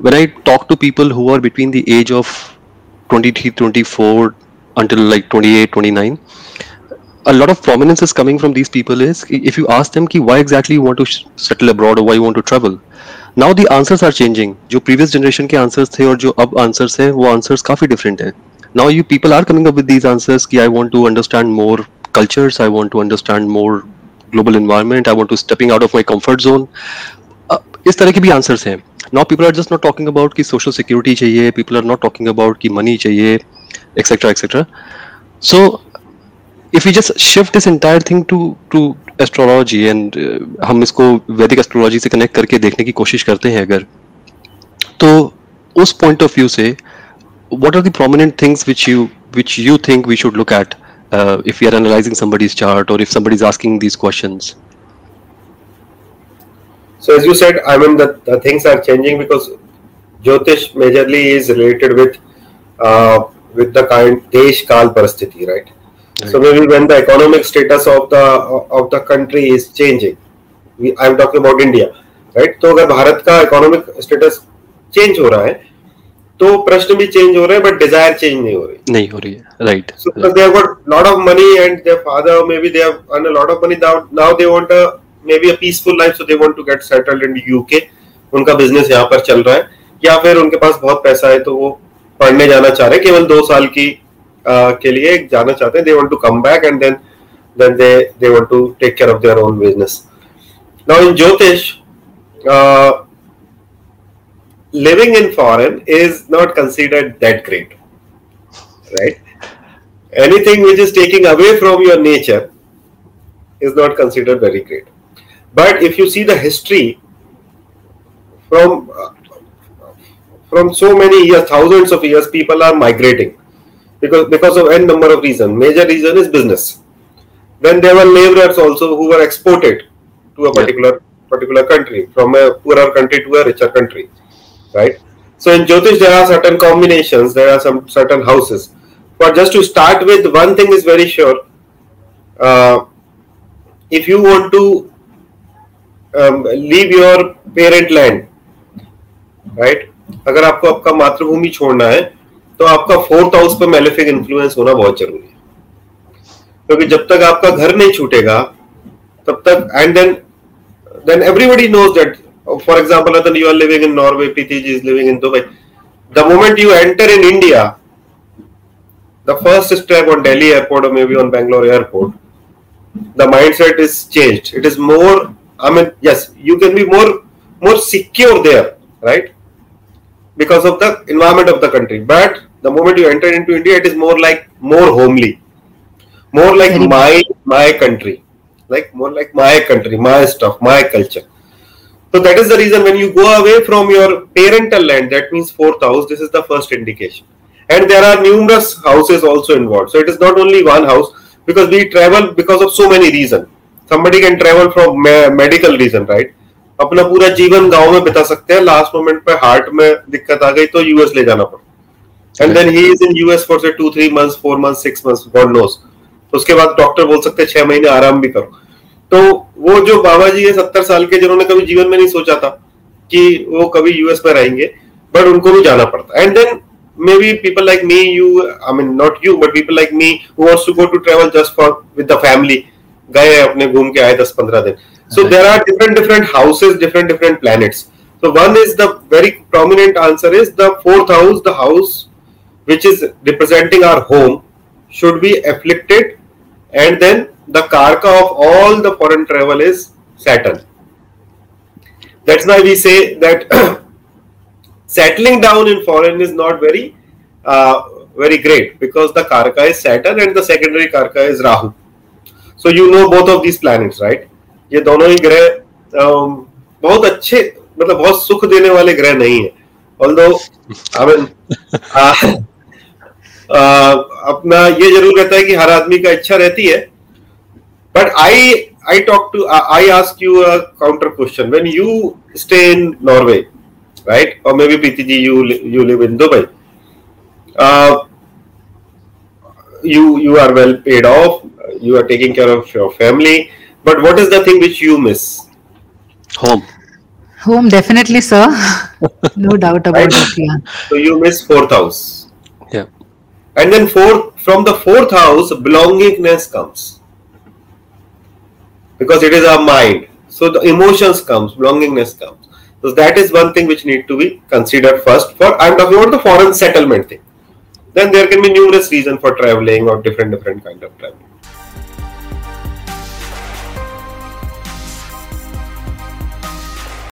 when I talk to people who are between the age of 23, 24 until like 28, 29, a lot of prominence is coming from these people is if you ask them ki why exactly you want to settle abroad or why you want to travel now the answers are changing जो previous generation के answers थे और जो अब answers हैं वो answers काफी different हैं now you people are coming up with these answers कि I want to understand more cultures I want to understand more global environment I want to stepping out of my comfort zone uh, इस तरह के भी answer है। Not people are just not talking about की social security चाहिए people are not talking about कि money चाहिए etcetera etcetera so if you just shift this entire thing to to astrology and हम इसको वैदिक एस्ट्रोलॉजी से connect करके देखने की कोशिश करते हैं अगर तो उस पॉइंट ऑफ़ व्यू से what are the prominent things which you which you think we should look at if you are analysing somebody's chart और if somebody's asking these questions so as you said i mean the, the things are changing because jyotish majorly is related with uh, with the kind desh kal parasthiti right so maybe when the economic status of the of the country is changing, we, I'm talking about India, right? तो अगर भारत का economic status change हो रहा है तो प्रश्न भी change हो रहे हैं बट डिज़ायर चेंज नहीं हो रही नहीं हो रही है right so they have got lot of money and their father maybe they have earn a lot of money now now they want a maybe a peaceful life so they want to get settled in UK उनका business यहाँ पर चल रहा है। या फिर उनके पास बहुत पैसा है तो वो पढ़ने जाना चाह रहे हैं। केवल दो साल की आ, के लिए जाना चाहते हैं। They want to come back and then then they they want to take care of their own business now in ज्योतिष living in foreign is not considered that great right anything which is taking away from your nature is not considered very great but if you see the history from from so many years thousands of years people are migrating because because of n number of reasons. Major reason is business. Then there were laborers also who were exported to a particular yeah. particular country from a poorer country to a richer country, right? So in Jyotish there are certain combinations. There are some certain houses. But just to start with, one thing is very sure. Uh, if you want to um, leave your parent land, right? अगर आपको आपका मातृभूमि छोड़ना है तो आपका fourth house पे malefic influence होना बहुत ज़रूरी है क्योंकि जब तक आपका घर नहीं छूटेगा तब तक and then then everybody nose that for example other you are living in Norway PTG is living in Dubai the moment you enter in India the first step on Delhi airport or maybe on Bangalore airport, the mindset is changed. It is more. I mean, yes, you can be more more secure there, right? Because of the environment of the country. But the moment you enter into India, it is more like more homely, more like Very my my country, like more like my country, my stuff, my culture. So that is the reason when you go away from your parental land, that means fourth house. This is the first indication, and there are numerous houses also involved. So it is not only one house because we travel because of so many reasons. Somebody can travel from medical reason, right? अपना पूरा जीवन गाँव में बिता सकते हैं। Last moment पे heart में दिक्कत आ गई तो यूएस ले जाना पड़ता and then he is in US for say two three months four months six months God knows उसके बाद डॉक्टर बोल सकते हैं छह महीने आराम भी करो। तो वो जो बाबा जी है सत्तर साल के जिन्होंने कभी जीवन में नहीं सोचा था कि वो कभी यूएस में रहेंगे बट उनको भी जाना पड़ता and then maybe people like me you I mean not you but people like me who wants to go to travel just for with the family गए हैं अपने, घूम के आए दस पंद्रह दिन so there are different different houses different different planet so one is the very prominent answer is the fourth house the house which is representing our home should be afflicted and then the karaka of all the foreign travel is Saturn that's why we say that settling down in foreign is not very very great because the karaka is Saturn and the secondary karaka is Rahul So you know both of these planets, right? ये दोनों ही ग्रह um, बहुत अच्छे मतलब बहुत सुख देने वाले ग्रह नहीं है। ऑल्दो आई मीन अपना ये ज़रूर रहता है कि हर आदमी का इच्छा रहती है। But I I talk to I ask you a counter question when you stay in Norway right और may be Preeti ji you you live in Dubai you you are well paid off you are taking care of your family but what is the thing which you miss home Home, definitely, sir. no doubt about Right. it. Yeah. So you miss fourth house. Yeah. And then fourth from the fourth house, belongingness comes. Because it is our mind. So the emotions comes, belongingness comes. So that is one thing which need to be considered first for I'm talking about the foreign settlement thing. Then there can be numerous reasons for traveling or different different kind of traveling.